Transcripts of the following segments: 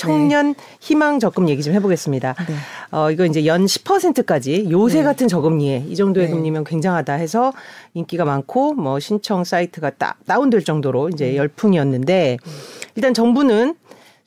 청년 희망 적금 얘기 좀 해보겠습니다. 네. 어, 이거 이제 연 10%까지 요새 네. 같은 저금리에 이 정도의 네. 금리면 굉장하다 해서 인기가 많고 뭐 신청 사이트가 따, 다운될 정도로 이제 음. 열풍이었는데 일단 정부는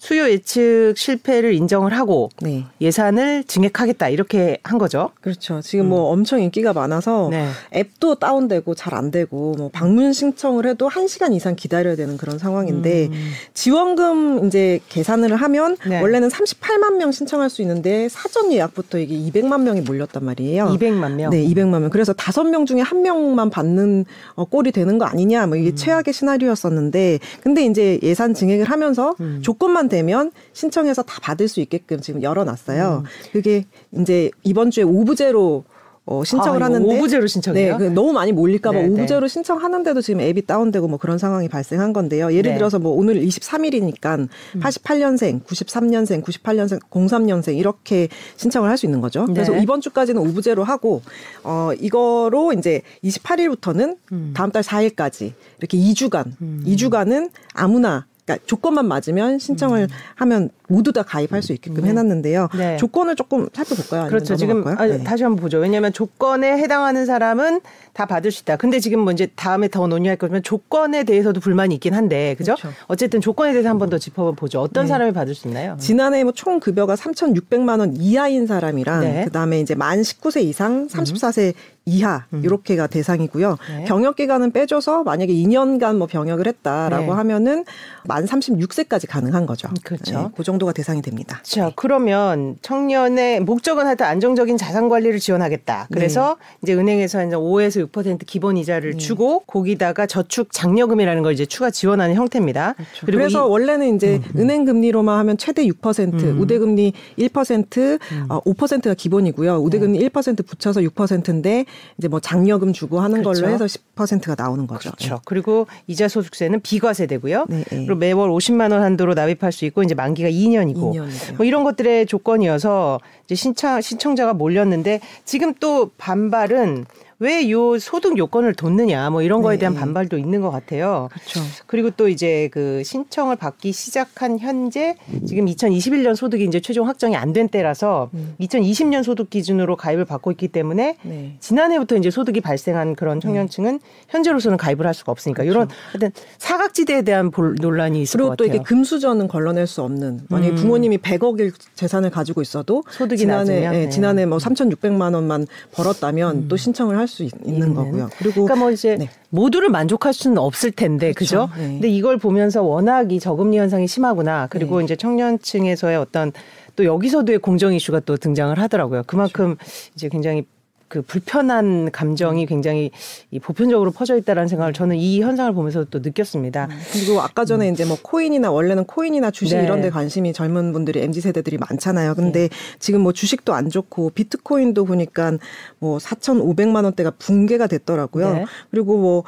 수요 예측 실패를 인정을 하고 네. 예산을 증액하겠다 이렇게 한 거죠. 그렇죠. 지금 뭐 음. 뭐 엄청 인기가 많아서 네. 앱도 다운되고 잘 안 되고 뭐 방문 신청을 해도 1시간 이상 기다려야 되는 그런 상황인데 음. 지원금 이제 계산을 하면 네. 원래는 38만 명 신청할 수 있는데 사전 예약부터 이게 200만 명이 몰렸단 말이에요. 200만 명. 네, 200만 명. 그래서 5명 중에 1명만 받는 어, 꼴이 되는 거 아니냐 뭐 이게 음. 최악의 시나리오였었는데 근데 이제 예산 증액을 하면서 음. 조건만 되면 신청해서 다 받을 수 있게끔 지금 열어놨어요. 음. 그게 이제 이번 주에 오부제로 어, 신청을 아, 하는데 오부제로 신청해요? 네, 그 너무 많이 몰릴까봐 네, 오부제로 네. 신청하는데도 지금 앱이 다운되고 뭐 그런 상황이 발생한 건데요. 예를 네. 들어서 뭐 오늘 23일이니까 음. 88년생, 93년생, 98년생, 03년생 이렇게 신청을 할 수 있는 거죠. 그래서 네. 이번 주까지는 오부제로 하고 어 이거로 이제 28일부터는 음. 다음 달 4일까지 이렇게 2주간, 음. 2주간은 아무나 그러니까 조건만 맞으면 신청을 음. 하면 모두 다 가입할 수 있게끔 네. 해놨는데요. 네. 조건을 조금 살펴볼까요? 그렇죠. 지금 아, 네. 다시 한번 보죠. 왜냐하면 조건에 해당하는 사람은 다 받을 수 있다. 근데 지금 뭐 이제 다음에 더 논의할 거면 조건에 대해서도 불만이 있긴 한데, 그죠? 그렇죠. 어쨌든 조건에 대해서 한 번 더 짚어보죠. 어떤 네. 사람이 받을 수 있나요? 지난해 뭐 총 급여가 3,600만 원 이하인 사람이랑 네. 그다음에 이제 만 19세 이상 34세 음. 이하 음. 이렇게가 대상이고요. 네. 병역 기간은 빼줘서 만약에 2년간 뭐 병역을 했다라고 네. 하면은 만 36세까지 가능한 거죠. 그렇죠. 네, 그 정도가 대상이 됩니다. 자, 그러면 청년의 목적은 하여튼 안정적인 자산 관리를 지원하겠다. 그래서 네. 이제 은행에서 이제 5에서 6% 기본 이자를 네. 주고 거기다가 저축 장려금이라는 걸 이제 추가 지원하는 형태입니다. 그렇죠. 그래서 원래는 이제 음, 음. 은행 금리로만 하면 최대 6%, 음. 우대 금리 1%, 음. 어, 5%가 기본이고요. 우대 금리 네. 1% 붙여서 6%인데 이제 뭐 장려금 주고 하는 그렇죠. 걸로 해서 10%가 나오는 거죠. 그렇죠. 네. 그리고 이자 소득세는 비과세되고요. 네, 네. 그리고 매월 50만 원 한도로 납입할 수 있고 이제 만기가 2년이고 2년이죠. 뭐 이런 것들의 조건이어서 이제 신청 신청자가 몰렸는데 지금 또 반발은 왜 요 소득 요건을 뒀느냐 뭐 이런 거에 대한 네. 반발도 있는 것 같아요. 그렇죠. 그리고 또 이제 그 신청을 받기 시작한 현재 지금 2021년 소득이 이제 최종 확정이 안 된 때라서 음. 2020년 소득 기준으로 가입을 받고 있기 때문에 네. 지난해부터 이제 소득이 발생한 그런 청년층은 현재로서는 가입을 할 수가 없으니까 그렇죠. 이런 하여튼 사각지대에 대한 볼, 논란이 있을 것 같아요. 그리고 또 이게 금수저는 걸러낼 수 없는 만약에 음. 부모님이 100억일 재산을 가지고 있어도 소득이 지난해 예, 네. 지난해 뭐 3,600만 원만 벌었다면 음. 또 신청을 할 수수 있는 음. 거고요. 그리고 그러니까 뭐 이제 네. 모두를 만족할 수는 없을 텐데 그렇죠. 그죠? 네. 근데 이걸 보면서 워낙 이 저금리 현상이 심하구나. 그리고 네. 이제 청년층에서의 어떤 또 여기서도의 공정 이슈가 또 등장을 하더라고요. 그만큼 그렇죠. 이제 굉장히 그 불편한 감정이 굉장히 이 보편적으로 퍼져 있다라는 생각을 저는 이 현상을 보면서 또 느꼈습니다. 음. 그리고 아까 전에 음. 이제 뭐 코인이나 원래는 코인이나 주식 네. 이런 데 관심이 젊은 분들이 MZ 세대들이 많잖아요. 근데 네. 지금 뭐 주식도 안 좋고 비트코인도 보니까 뭐 4,500만 원대가 붕괴가 됐더라고요. 네. 그리고 뭐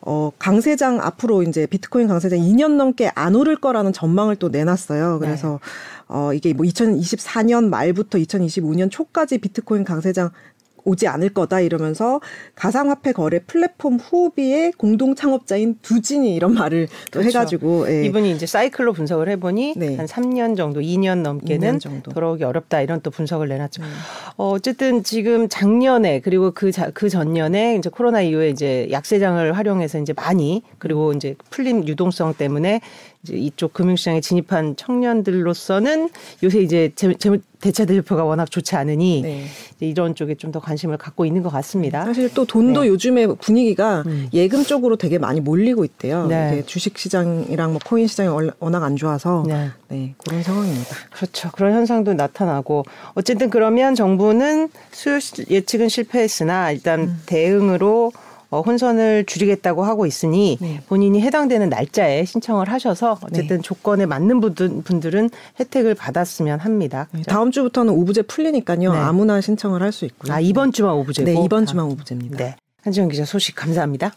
어, 강세장 앞으로 이제 비트코인 강세장 2년 넘게 안 오를 거라는 전망을 또 내놨어요. 그래서 네. 어, 이게 뭐 2024년 말부터 2025년 초까지 비트코인 강세장 오지 않을 거다 이러면서 가상화폐 거래 플랫폼 후비의 공동 창업자인 두진이 이런 말을 또 그렇죠. 해가지고 예. 이분이 이제 사이클로 분석을 해보니 네. 한 3년 정도, 2년 넘게는 2년 정도. 돌아오기 어렵다 이런 또 분석을 내놨죠. 음. 어, 어쨌든 지금 작년에 그리고 그, 자, 그 전년에 이제 코로나 이후에 이제 약세장을 활용해서 이제 많이 그리고 이제 풀린 유동성 때문에 이제 이쪽 금융시장에 진입한 청년들로서는 요새 이제 재무 대차 대표가 워낙 좋지 않으니 네. 이런 쪽에 좀 더 관심을 갖고 있는 것 같습니다. 사실 또 돈도 네. 요즘에 분위기가 음. 예금 쪽으로 되게 많이 몰리고 있대요. 네. 주식 시장이랑 뭐 코인 시장이 워낙 안 좋아서 네. 네. 그런 상황입니다. 그렇죠. 그런 현상도 나타나고 어쨌든 그러면 정부는 수요 예측은 실패했으나 일단 음. 대응으로 어, 혼선을 줄이겠다고 하고 있으니 네. 본인이 해당되는 날짜에 신청을 하셔서 어쨌든 네. 조건에 맞는 분들, 은 혜택을 받았으면 합니다. 네. 다음 주부터는 오부제 풀리니까요. 네. 아무나 신청을 할 수 있고요. 아 이번 주만 오부제고. 네, 이번 주만 오부제입니다. 네. 한지영 기자 소식 감사합니다.